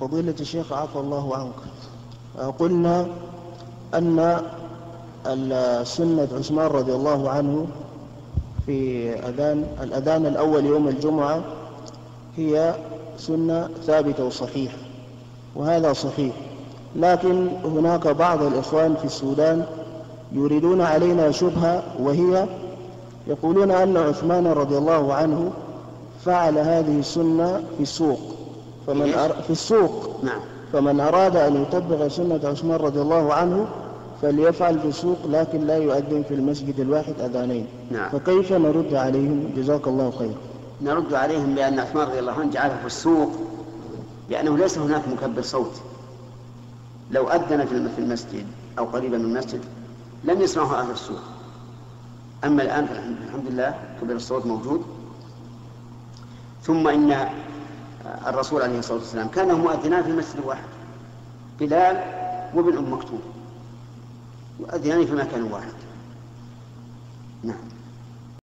فضيلة الشيخ عفى الله عنك. قلنا أن سنة عثمان رضي الله عنه في أذان الأذان الأول يوم الجمعة هي سنة ثابتة وصحيحة وهذا صحيح. لكن هناك بعض الإخوان في السودان يريدون علينا شبهة وهي يقولون أن عثمان رضي الله عنه فعل هذه السنة في السوق. فمن أر... في السوق. نعم. فمن أراد أن يطبق سنة عثمان رضي الله عنه فليفعل في السوق لكن لا يؤذن في المسجد الواحد أذانين. نعم. فكيف نرد عليهم؟ جزاك الله خير. نرد عليهم بأن عثمان رضي الله عنه جعله في السوق لأنه ليس هناك مكبر صوت. لو أذن في المسجد أو قريبا من المسجد لم يسمعه أهل السوق. أما الآن الحمد لله كبر الصوت موجود. ثم إن الرسول عليه الصلاة والسلام كان مؤذنان في المسجد الواحد بلال وابن أم مكتوم. يؤذنان في مكان واحد. نعم.